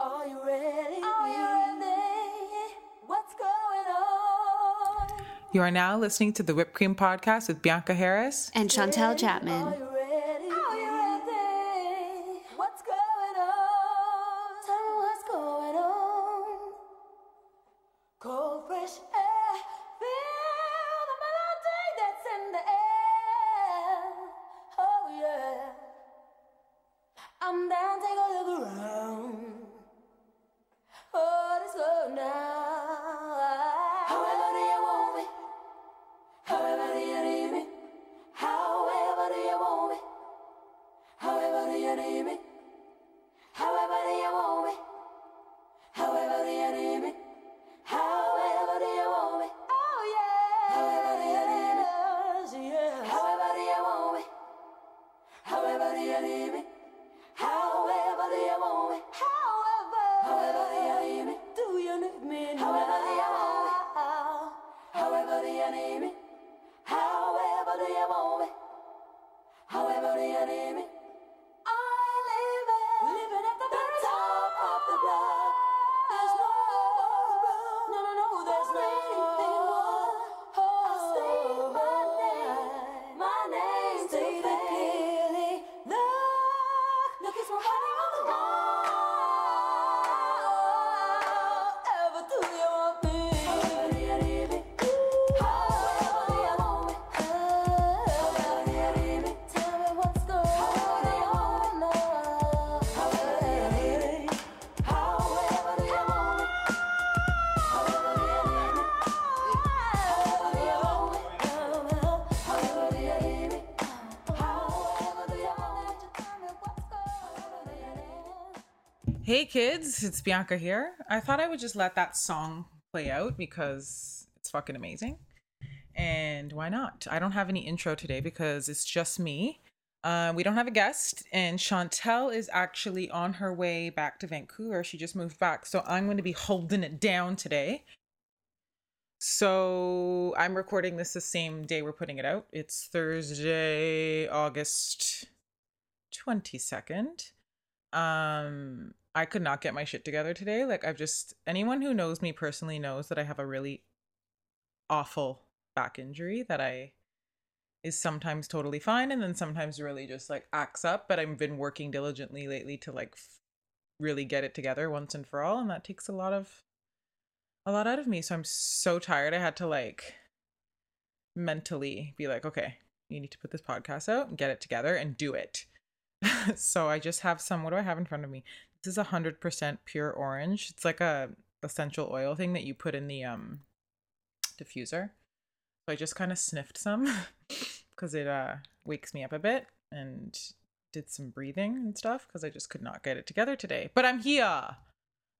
Are you ready? Are you ready? What's going on? You are now listening to the Whipped Cream Podcast with Bianca Harris. and Chantel Are Chapman. Hey kids, it's Bianca here. I thought I would just let that song play out because it's fucking amazing. And why not? I don't have any intro today because it's just me. Uh, we don't have a guest, and Chantel is actually on her way back to Vancouver. She just moved back, so I'm going to be holding it down today. So I'm recording this the same day we're putting it out. It's Thursday, August 22nd um i could not get my shit together today like i've just anyone who knows me personally knows that i have a really awful back injury that i is sometimes totally fine and then sometimes really just like acts up but i've been working diligently lately to like f- really get it together once and for all and that takes a lot of a lot out of me so i'm so tired i had to like mentally be like okay you need to put this podcast out and get it together and do it so I just have some. What do I have in front of me? This is a hundred percent pure orange. It's like a essential oil thing that you put in the um diffuser. So I just kind of sniffed some because it uh wakes me up a bit and did some breathing and stuff because I just could not get it together today. But I'm here.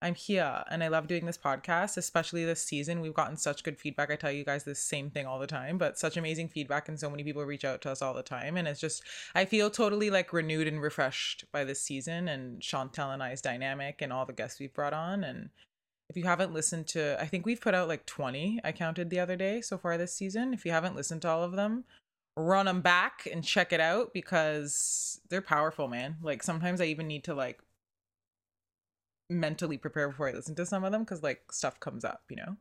I'm here and I love doing this podcast, especially this season. We've gotten such good feedback. I tell you guys the same thing all the time, but such amazing feedback and so many people reach out to us all the time. And it's just, I feel totally like renewed and refreshed by this season and Chantel and I's dynamic and all the guests we've brought on. And if you haven't listened to, I think we've put out like 20, I counted the other day so far this season. If you haven't listened to all of them, run them back and check it out because they're powerful, man. Like sometimes I even need to like mentally prepare before I listen to some of them because like stuff comes up, you know.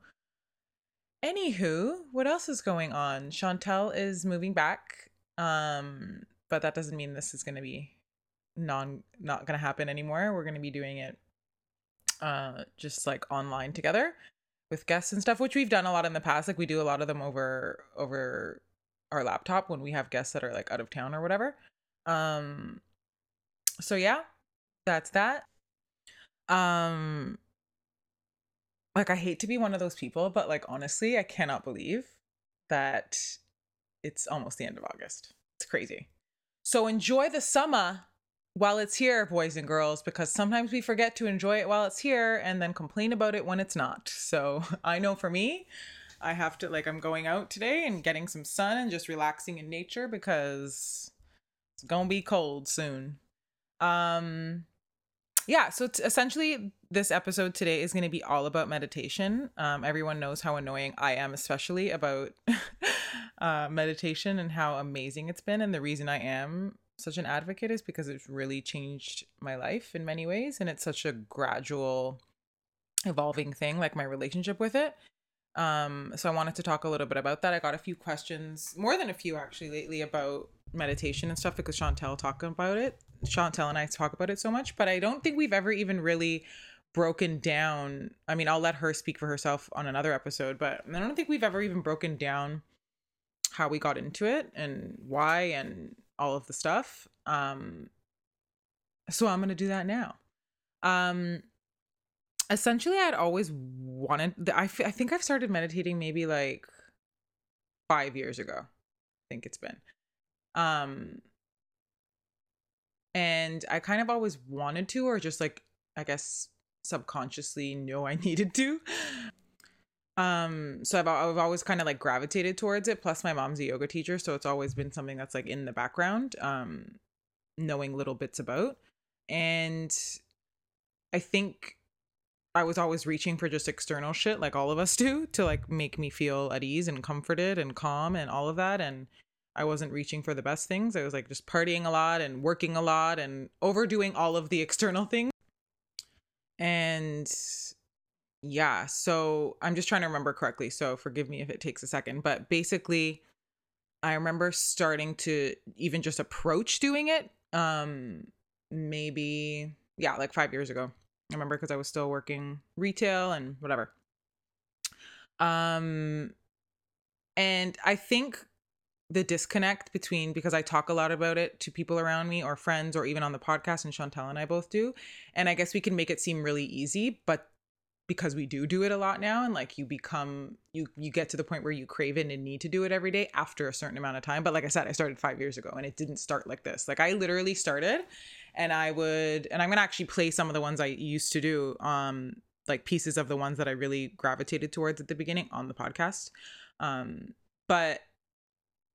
Anywho, what else is going on? Chantel is moving back, um, but that doesn't mean this is to be non not to happen anymore. We're to be doing it uh just like online together with guests and stuff, which we've done a lot in the past. Like we do a lot of them over over our laptop when we have guests that are like out of town or whatever. Um so yeah, that's that um like i hate to be one of those people but like honestly i cannot believe that it's almost the end of august. It's crazy. So enjoy the summer while it's here boys and girls because sometimes we forget to enjoy it while it's here and then complain about it when it's not. So i know for me i have to like i'm going out today and getting some sun and just relaxing in nature because it's gonna be cold soon. Um yeah so t- essentially this episode today is going to be all about meditation. Um, everyone knows how annoying i am especially about uh, meditation and how amazing it's been. And the reason i am such an advocate is because it's really changed my life in many ways. And it's such a gradual evolving thing like my relationship with it. Um so i wanted to talk a little bit about that. I got a few questions more than a few actually lately about meditation and stuff because chantel talked about it chantel and i talk about it so much but i don't think we've ever even really broken down i mean i'll let her speak for herself on another episode but i don't think we've ever even broken down how we got into it and why and all of the stuff. Um, so I'm going to do that now. Um, essentially, I'd always wanted, I, f- I think I've started meditating maybe like five years ago. I think it's been. Um, and I kind of always wanted to, or just like, I guess subconsciously know I needed to. Um so I've, I've always kind of like gravitated towards it plus my mom's a yoga teacher so it's always been something that's like in the background um knowing little bits about. And i think i was always reaching for just external shit like all of us do to like make me feel at ease and comforted and calm and all of that and i wasn't reaching for the best things. I was like just partying a lot and working a lot and overdoing all of the external things. And yeah so i'm just trying to remember correctly so forgive me if it takes a second. But basically i remember starting to even just approach doing it um maybe yeah like 5 years ago. I remember because i was still working retail and whatever. Um and i think the disconnect between because I talk a lot about it to people around me or friends or even on the podcast and Chantel and I both do and I guess we can make it seem really easy but because we do do it a lot now and like you become you you get to the point where you crave it and need to do it every day after a certain amount of time but like i said i started five years ago and it didn't start like this. Like i literally started and i would and i'm gonna actually play some of the ones i used to do um like pieces of the ones that i really gravitated towards at the beginning on the podcast um but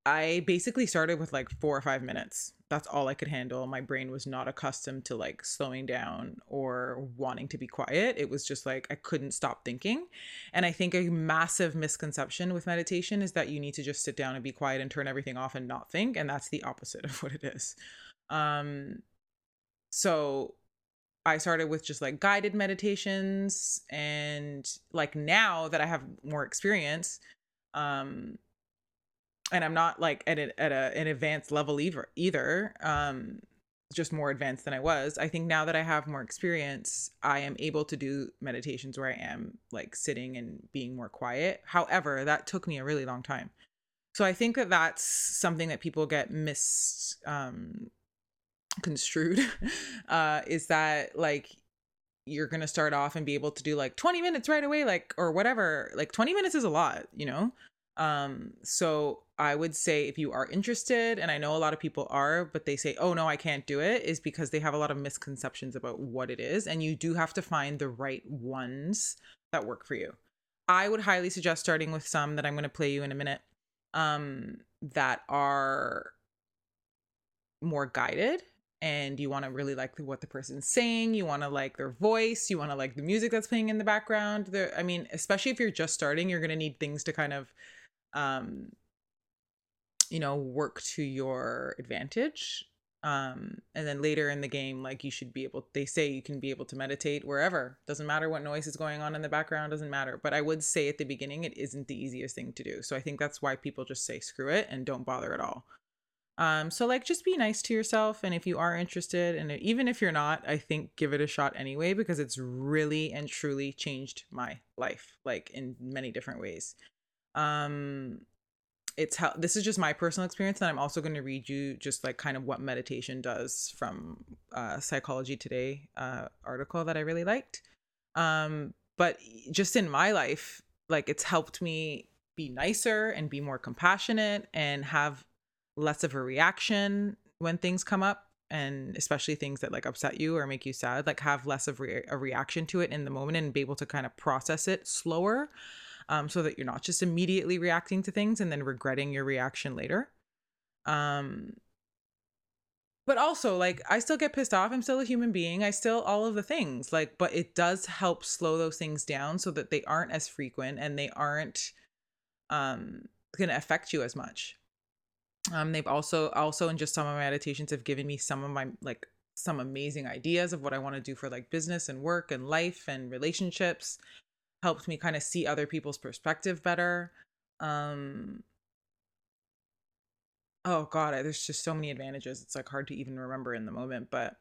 I basically started with like four or five minutes. That's all I could handle. My brain was not accustomed to like slowing down or wanting to be quiet. It was just like I couldn't stop thinking. And I think a massive misconception with meditation is that you need to just sit down and be quiet and turn everything off and not think. And that's the opposite of what it is. Um, so I started with just like guided meditations. And like now that I have more experience, um, and I'm not like at a, at a, an advanced level either either um just more advanced than I was. I think now that I have more experience, I am able to do meditations where I am like sitting and being more quiet. However, that took me a really long time. So I think that that's something that people get mis um uh is that like you're going to start off and be able to do like 20 minutes right away like or whatever. Like 20 minutes is a lot, you know? Um, so I would say if you are interested, and I know a lot of people are, but they say, oh no, I can't do it, is because they have a lot of misconceptions about what it is. And you do have to find the right ones that work for you. I would highly suggest starting with some that I'm going to play you in a minute um, that are more guided and you want to really like what the person's saying you want to like their voice you want to like the music that's playing in the background there i mean especially if you're just starting you're going to need things to kind of um you know work to your advantage um and then later in the game like you should be able they say you can be able to meditate wherever. Doesn't matter what noise is going on in the background doesn't matter. But i would say at the beginning it isn't the easiest thing to do. So i think that's why people just say screw it and don't bother at all. Um so like just be nice to yourself and if you are interested and even if you're not i think give it a shot anyway because it's really and truly changed my life like in many different ways. Um it's how this is just my personal experience and i'm also going to read you just like kind of what meditation does from uh psychology today uh article that i really liked. Um but just in my life like it's helped me be nicer and be more compassionate and have less of a reaction when things come up and especially things that like upset you or make you sad like have less of re- a reaction to it in the moment and be able to kind of process it slower um, so that you're not just immediately reacting to things and then regretting your reaction later. Um, but also, like, I still get pissed off. I'm still a human being. I still all of the things, like, but it does help slow those things down so that they aren't as frequent and they aren't um, going to affect you as much. Um, they've also also in just some of my meditations have given me some of my like some amazing ideas of what I want to do for like business and work and life and relationships. Helped me kind of see other people's perspective better. Um, oh god, there's just so many advantages. It's like hard to even remember in the moment, but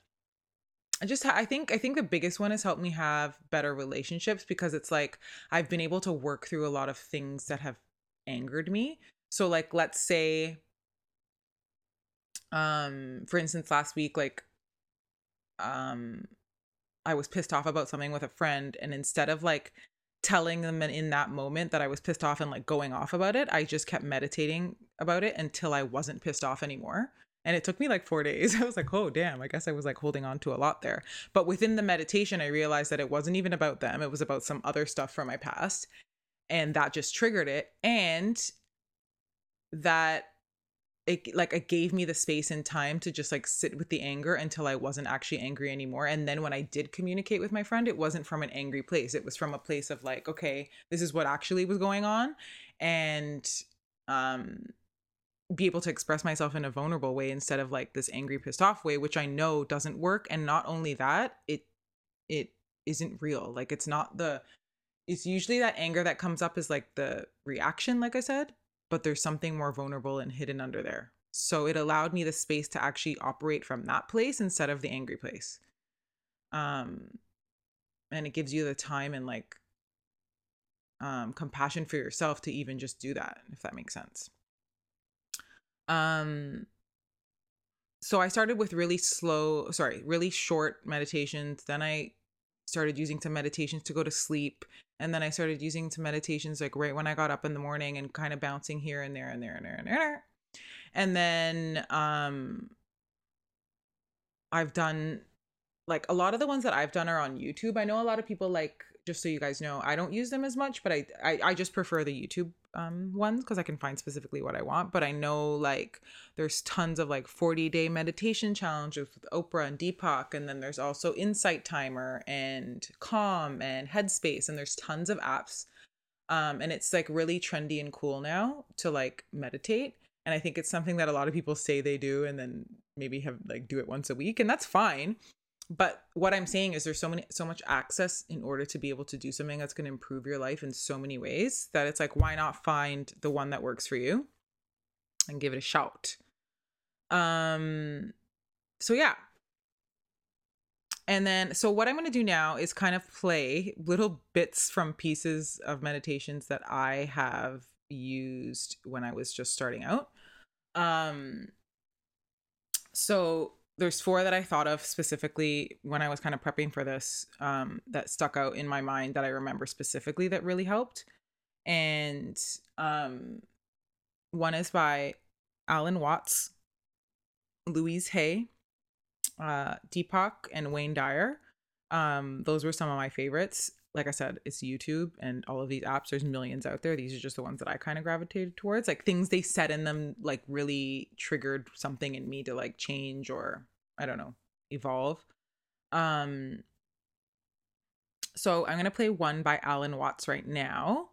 I just I think I think the biggest one has helped me have better relationships because it's like I've been able to work through a lot of things that have angered me. So like let's say um for instance last week like um I was pissed off about something with a friend and instead of like telling them in that moment that I was pissed off and like going off about it, I just kept meditating about it until I wasn't pissed off anymore. And it took me like four days. I was like, oh, damn, I guess I was like holding on to a lot there. But within the meditation, I realized that it wasn't even about them, it was about some other stuff from my past. And that just triggered it. And that it like it gave me the space and time to just like sit with the anger until I wasn't actually angry anymore. And then when I did communicate with my friend, it wasn't from an angry place. It was from a place of like, okay, this is what actually was going on. And um be able to express myself in a vulnerable way instead of like this angry pissed off way which i know doesn't work and not only that it it isn't real like it's not the it's usually that anger that comes up is like the reaction like i said but there's something more vulnerable and hidden under there. So it allowed me the space to actually operate from that place instead of the angry place. Um and it gives you the time and like um compassion for yourself to even just do that, if that makes sense. Um so I started with really slow, sorry, really short meditations. Then I started using some meditations to go to sleep and then I started using some meditations like right when I got up in the morning and kind of bouncing here and there and there and there and there. And then um I've done like a lot of the ones that I've done are on YouTube. I know a lot of people like just so you guys know, I don't use them as much, but I I, I just prefer the YouTube um ones because I can find specifically what I want. But I know like there's tons of like 40 day meditation challenges with Oprah and Deepak, and then there's also Insight Timer and Calm and Headspace, and there's tons of apps. Um, and it's like really trendy and cool now to like meditate. And I think it's something that a lot of people say they do and then maybe have like do it once a week, and that's fine but what i'm saying is there's so many so much access in order to be able to do something that's going to improve your life in so many ways that it's like why not find the one that works for you and give it a shout? Um so yeah. And then so what i'm going to do now is kind of play little bits from pieces of meditations that i have used when i was just starting out. Um so there's four that I thought of specifically when I was kind of prepping for this um, that stuck out in my mind that I remember specifically that really helped. And um, one is by Alan Watts, Louise Hay, uh, Deepak, and Wayne Dyer. Um, those were some of my favorites like I said, it's YouTube and all of these apps. There's millions out there. These are just the ones that I kind of gravitated towards. Like things they said in them, like really triggered something in me to like change or I don't know, evolve. Um, so I'm gonna play one by Alan Watts right now,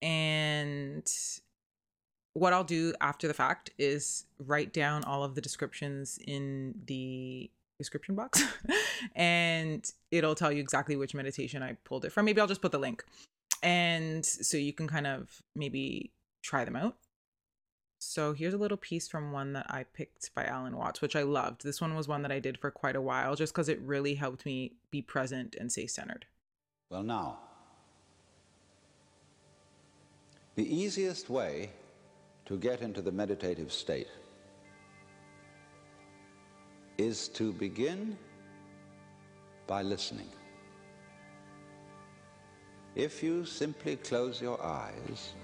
and what I'll do after the fact is write down all of the descriptions in the description box and it'll tell you exactly which meditation I pulled it from. Maybe I'll just put the link. And so you can kind of maybe try them out. So here's a little piece from one that I picked by Alan Watts, which I loved. This one was one that I did for quite a while just because it really helped me be present and stay centered. Well, now, the easiest way to get into the meditative state is to begin by listening. If you simply close your eyes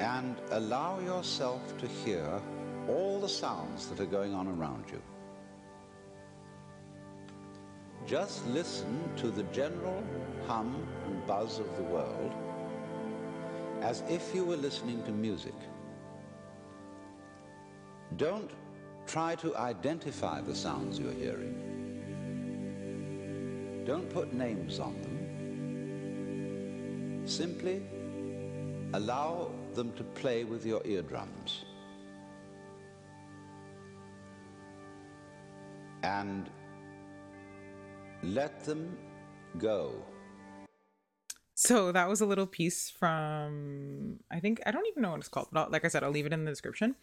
and allow yourself to hear all the sounds that are going on around you, just listen to the general hum and buzz of the world as if you were listening to music. Don't try to identify the sounds you're hearing. Don't put names on them. Simply allow them to play with your eardrums. And let them go. So that was a little piece from I think I don't even know what it's called, but like I said, I'll leave it in the description.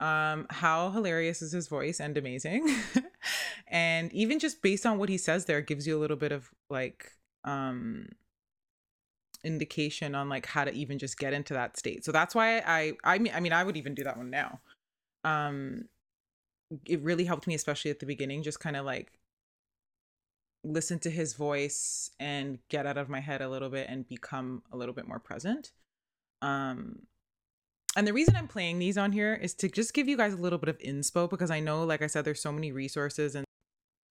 Um, how hilarious is his voice and amazing, and even just based on what he says there, gives you a little bit of like um indication on like how to even just get into that state. So that's why I I mean I mean I would even do that one now. Um, it really helped me, especially at the beginning, just kind of like listen to his voice and get out of my head a little bit and become a little bit more present. Um and the reason I'm playing these on here is to just give you guys a little bit of inspo because I know like I said there's so many resources and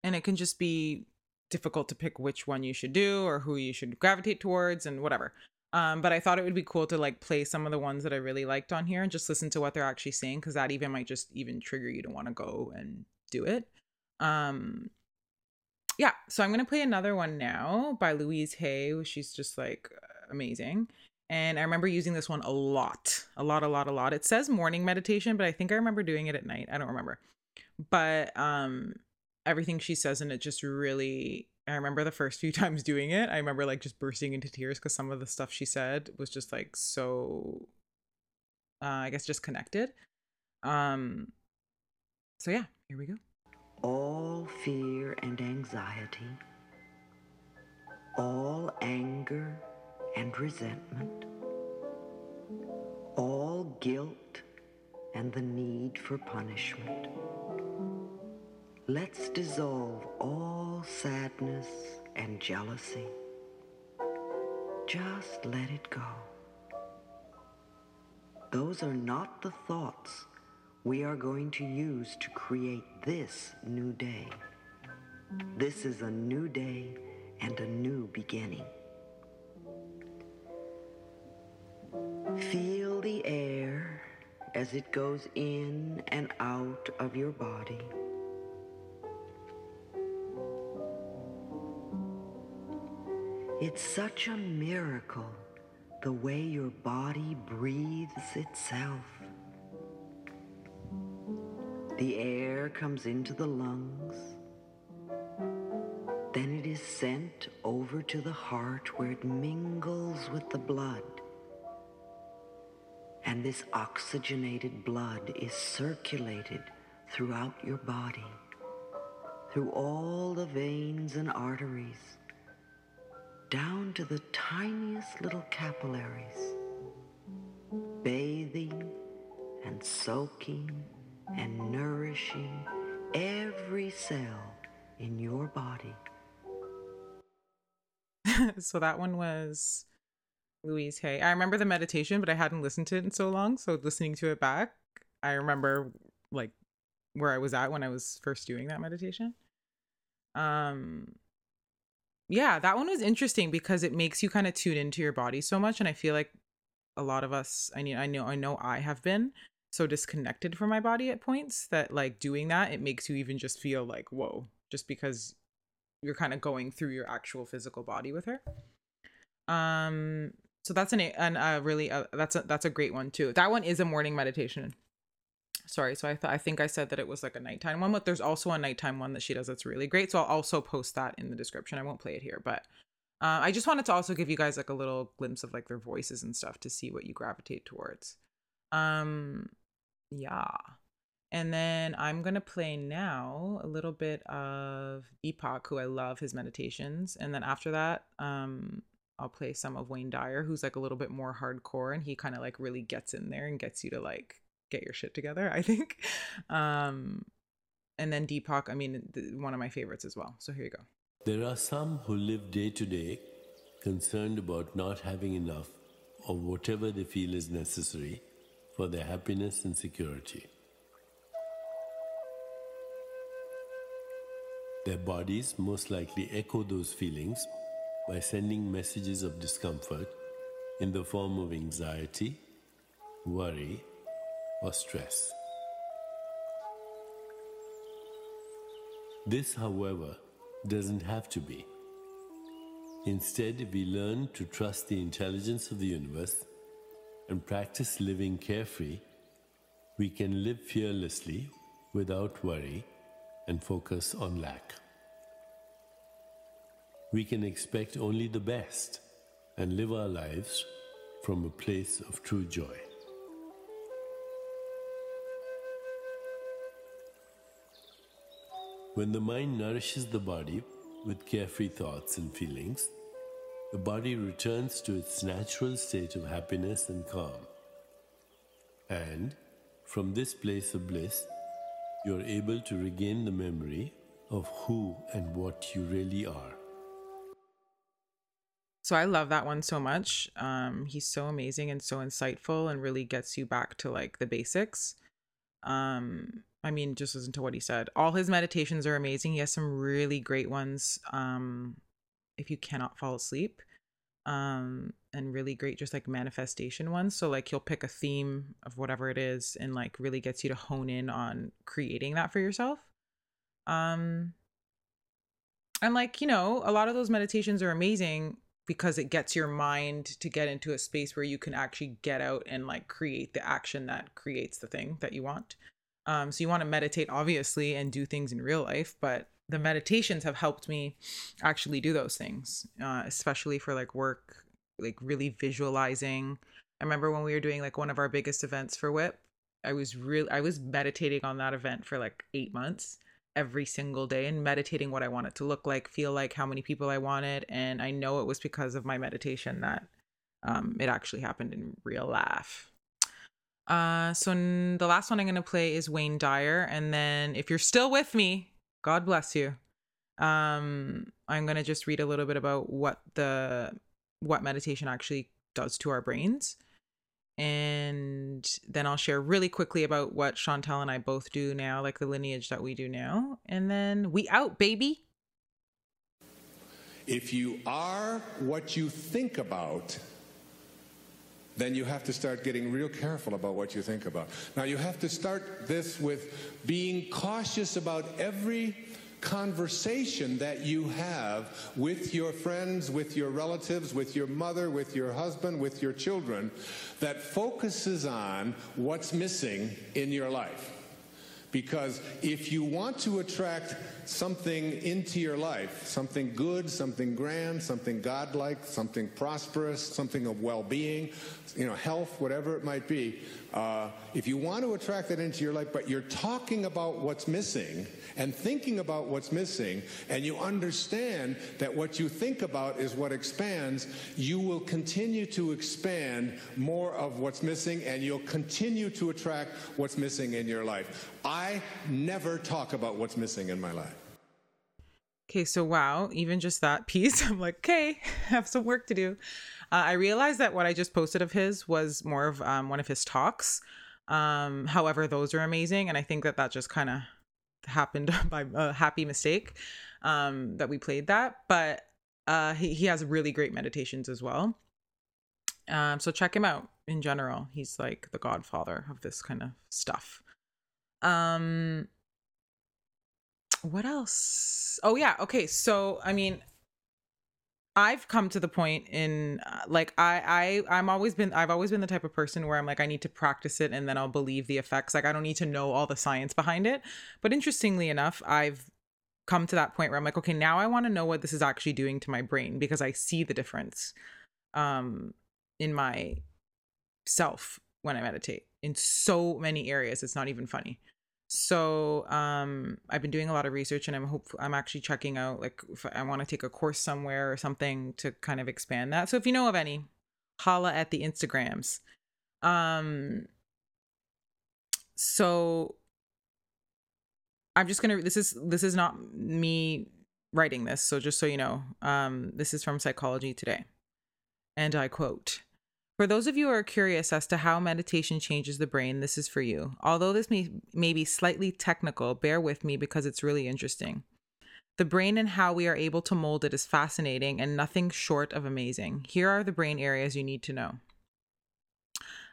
and it can just be difficult to pick which one you should do or who you should gravitate towards and whatever. Um, but I thought it would be cool to like play some of the ones that I really liked on here and just listen to what they're actually saying because that even might just even trigger you to want to go and do it. Um, yeah, so I'm gonna play another one now by Louise Hay. She's just like amazing. And I remember using this one a lot, a lot, a lot, a lot. It says morning meditation, but I think I remember doing it at night. I don't remember. But um everything she says and it just really I remember the first few times doing it. I remember like just bursting into tears because some of the stuff she said was just like so uh I guess just connected. Um so yeah, here we go. all fear and anxiety, all anger and resentment, all guilt and the need for punishment. Let's dissolve all sadness and jealousy. Just let it go. Those are not the thoughts we are going to use to create this new day. This is a new day and a new beginning. Feel the air as it goes in and out of your body. It's such a miracle the way your body breathes itself. The air comes into the lungs. Then it is sent over to the heart where it mingles with the blood. And this oxygenated blood is circulated throughout your body, through all the veins and arteries, down to the tiniest little capillaries, bathing and soaking and nourishing every cell in your body. so that one was Louise Hay. I remember the meditation, but I hadn't listened to it in so long. So listening to it back, I remember like where I was at when I was first doing that meditation. Um yeah, that one was interesting because it makes you kind of tune into your body so much and I feel like a lot of us I mean I know I know I have been so disconnected from my body at points that like doing that it makes you even just feel like whoa just because you're kind of going through your actual physical body with her. Um so that's an an uh, really uh, that's a that's a great one too. That one is a morning meditation sorry so i thought i think i said that it was like a nighttime one but there's also a nighttime one that she does that's really great so i'll also post that in the description. I won't play it here but uh, i just wanted to also give you guys like a little glimpse of like their voices and stuff to see what you gravitate towards. Um yeah. And then i'm gonna play now a little bit of deepak who i love his meditations and then after that um i'll play some of wayne dyer who's like a little bit more hardcore and he kind of like really gets in there and gets you to like get your shit together i think um and then deepak i mean th- one of my favorites as well so here you go There are some who live day to day concerned about not having enough of whatever they feel is necessary for their happiness and security. Their bodies most likely echo those feelings by sending messages of discomfort in the form of anxiety, worry, or stress. This, however, doesn't have to be. Instead, we learn to trust the intelligence of the universe and practice living carefree, we can live fearlessly without worry and focus on lack. We can expect only the best and live our lives from a place of true joy. When the mind nourishes the body with carefree thoughts and feelings, the body returns to its natural state of happiness and calm. And from this place of bliss, you're able to regain the memory of who and what you really are. So I love that one so much. Um, he's so amazing and so insightful and really gets you back to like the basics. Um, I mean, just listen to what he said. All his meditations are amazing. He has some really great ones. Um, if you cannot fall asleep, um, and really great just like manifestation ones. So like he'll pick a theme of whatever it is and like really gets you to hone in on creating that for yourself. Um, and like you know, a lot of those meditations are amazing because it gets your mind to get into a space where you can actually get out and like create the action that creates the thing that you want. Um, so you want to meditate, obviously, and do things in real life, but the meditations have helped me actually do those things, uh, especially for like work, like really visualizing. I remember when we were doing like one of our biggest events for WHIP, I was really, I was meditating on that event for like eight months every single day and meditating what I want it to look like, feel like, how many people I wanted. And I know it was because of my meditation that um, it actually happened in real life. Uh, so n- the last one I'm going to play is Wayne Dyer. And then if you're still with me, God bless you. Um, I'm going to just read a little bit about what the what meditation actually does to our brains and then I'll share really quickly about what Chantel and I both do now, like the lineage that we do now, and then we out, baby. If you are what you think about, then you have to start getting real careful about what you think about. Now, you have to start this with being cautious about every conversation that you have with your friends, with your relatives, with your mother, with your husband, with your children that focuses on what's missing in your life. Because if you want to attract something into your life, something good, something grand, something godlike, something prosperous, something of well being, you know, health, whatever it might be, uh, if you want to attract that into your life, but you're talking about what's missing and thinking about what's missing, and you understand that what you think about is what expands, you will continue to expand more of what's missing and you'll continue to attract what's missing in your life. I never talk about what's missing in my life. Okay, so wow, even just that piece, I'm like, okay, have some work to do. Uh, I realized that what I just posted of his was more of um, one of his talks. Um, however, those are amazing, and I think that that just kind of happened by a happy mistake um, that we played that. But uh, he he has really great meditations as well. Um, so check him out in general. He's like the godfather of this kind of stuff. Um, what else? Oh yeah, okay. So I mean, I've come to the point in uh, like I I I'm always been I've always been the type of person where I'm like I need to practice it and then I'll believe the effects. Like I don't need to know all the science behind it. But interestingly enough, I've come to that point where I'm like, okay, now I want to know what this is actually doing to my brain because I see the difference um in my self when I meditate in so many areas. It's not even funny so um i've been doing a lot of research and i'm hope i'm actually checking out like if i want to take a course somewhere or something to kind of expand that. So if you know of any holla at the instagrams. Um so i'm just gonna this is this is not me writing this so just so you know um this is from psychology today. And i quote for those of you who are curious as to how meditation changes the brain, this is for you. Although this may, may be slightly technical, bear with me because it's really interesting. The brain and how we are able to mold it is fascinating and nothing short of amazing. Here are the brain areas you need to know.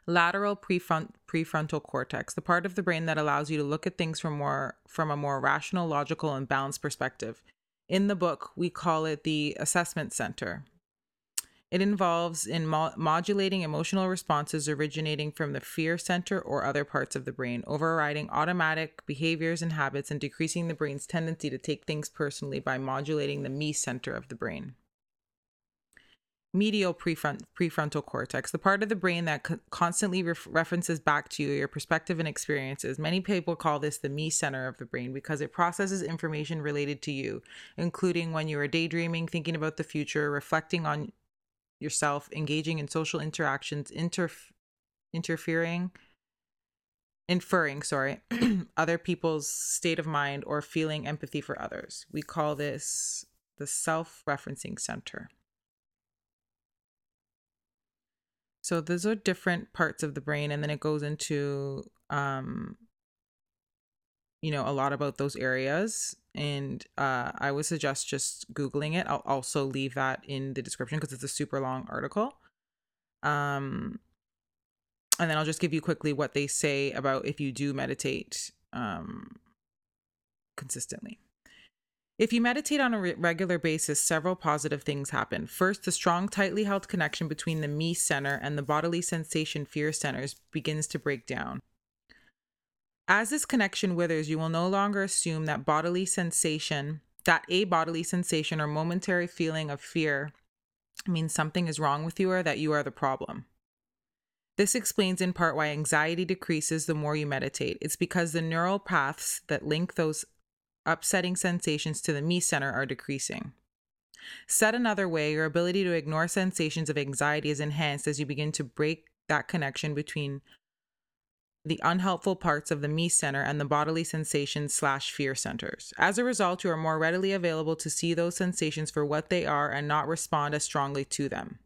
Lateral prefront, prefrontal cortex, the part of the brain that allows you to look at things from more from a more rational, logical, and balanced perspective. In the book, we call it the assessment center. It involves in mo- modulating emotional responses originating from the fear center or other parts of the brain, overriding automatic behaviors and habits, and decreasing the brain's tendency to take things personally by modulating the me center of the brain medial prefront, prefrontal cortex, the part of the brain that co- constantly ref- references back to you, your perspective and experiences. Many people call this the me center of the brain because it processes information related to you, including when you are daydreaming, thinking about the future, reflecting on yourself, engaging in social interactions, interf- interfering, inferring, sorry, other people's state of mind or feeling empathy for others. We call this the self referencing center. So those are different parts of the brain, and then it goes into um, you know, a lot about those areas. And uh, I would suggest just googling it. I'll also leave that in the description because it's a super long article. Um, and then I'll just give you quickly what they say about if you do meditate um, consistently. If you meditate on a re- regular basis, several positive things happen. First, the strong, tightly held connection between the me center and the bodily sensation fear centers begins to break down. As this connection withers, you will no longer assume that bodily sensation, that a bodily sensation or momentary feeling of fear means something is wrong with you or that you are the problem. This explains in part why anxiety decreases the more you meditate. It's because the neural paths that link those upsetting sensations to the me center are decreasing. Said another way, your ability to ignore sensations of anxiety is enhanced as you begin to break that connection between the unhelpful parts of the me center and the bodily sensations slash fear centers. As a result, you are more readily available to see those sensations for what they are and not respond as strongly to them.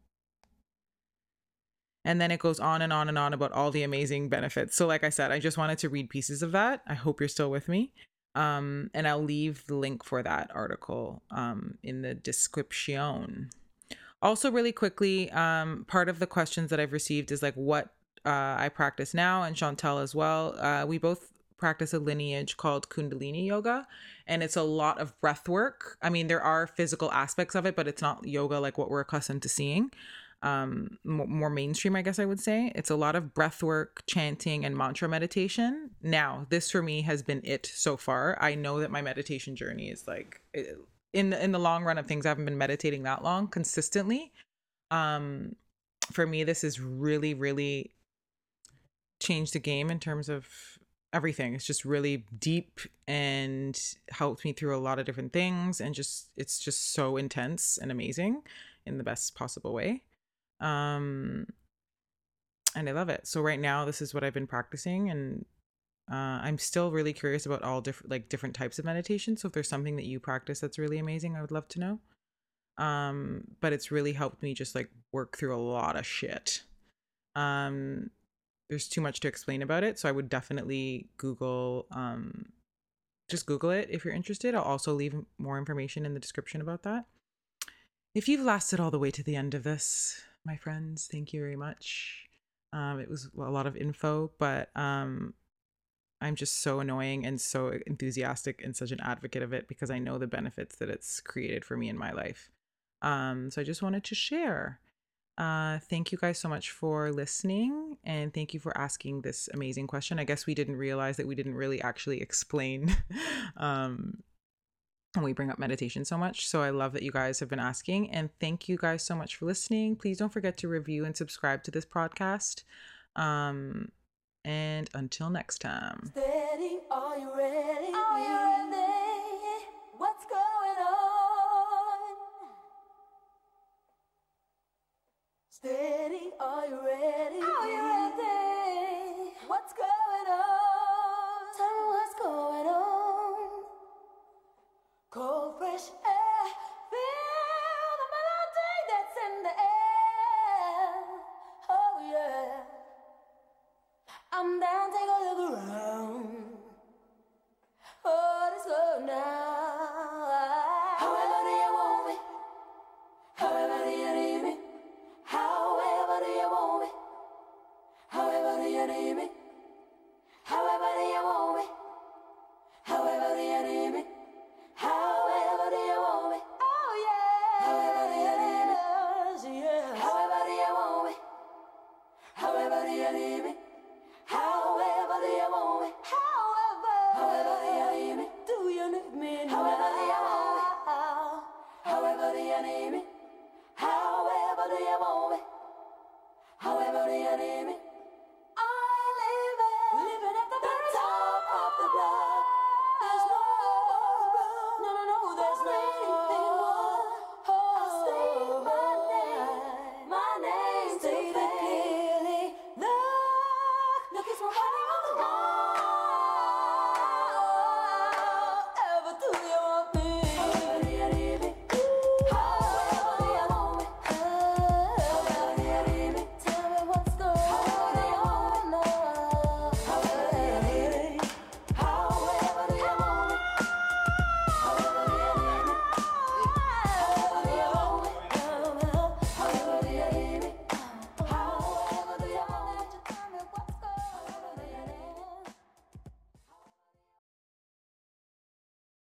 And then it goes on and on and on about all the amazing benefits. So, like I said, I just wanted to read pieces of that. I hope you're still with me. Um, and I'll leave the link for that article um, in the description. Also, really quickly, um, part of the questions that I've received is like what uh, I practice now, and Chantel as well. Uh, we both practice a lineage called Kundalini Yoga, and it's a lot of breath work. I mean, there are physical aspects of it, but it's not yoga like what we're accustomed to seeing um more mainstream i guess i would say it's a lot of breath work chanting and mantra meditation now this for me has been it so far i know that my meditation journey is like in in the long run of things i haven't been meditating that long consistently um for me this is really really changed the game in terms of everything. It's just really deep and helped me through a lot of different things and just it's just so intense and amazing in the best possible way. Um and i love it. So right now this is what i've been practicing and uh, i'm still really curious about all different like different types of meditation. So if there's something that you practice that's really amazing i would love to know. Um but it's really helped me just like work through a lot of shit. Um there's too much to explain about it so i would definitely google um just google it if you're interested i'll also leave more information in the description about that if you've lasted all the way to the end of this my friends. Thank you very much. Um, it was a lot of info, but um, I'm just so annoying and so enthusiastic and such an advocate of it because I know the benefits that it's created for me in my life. Um, so I just wanted to share. Uh, thank you guys so much for listening and thank you for asking this amazing question. I guess we didn't realize that we didn't really actually explain um, and we bring up meditation so much. So I love that you guys have been asking. And thank you guys so much for listening. Please don't forget to review and subscribe to this podcast. Um, and until next time. Steady, are you ready? You need me? However do you want me? However do you need me?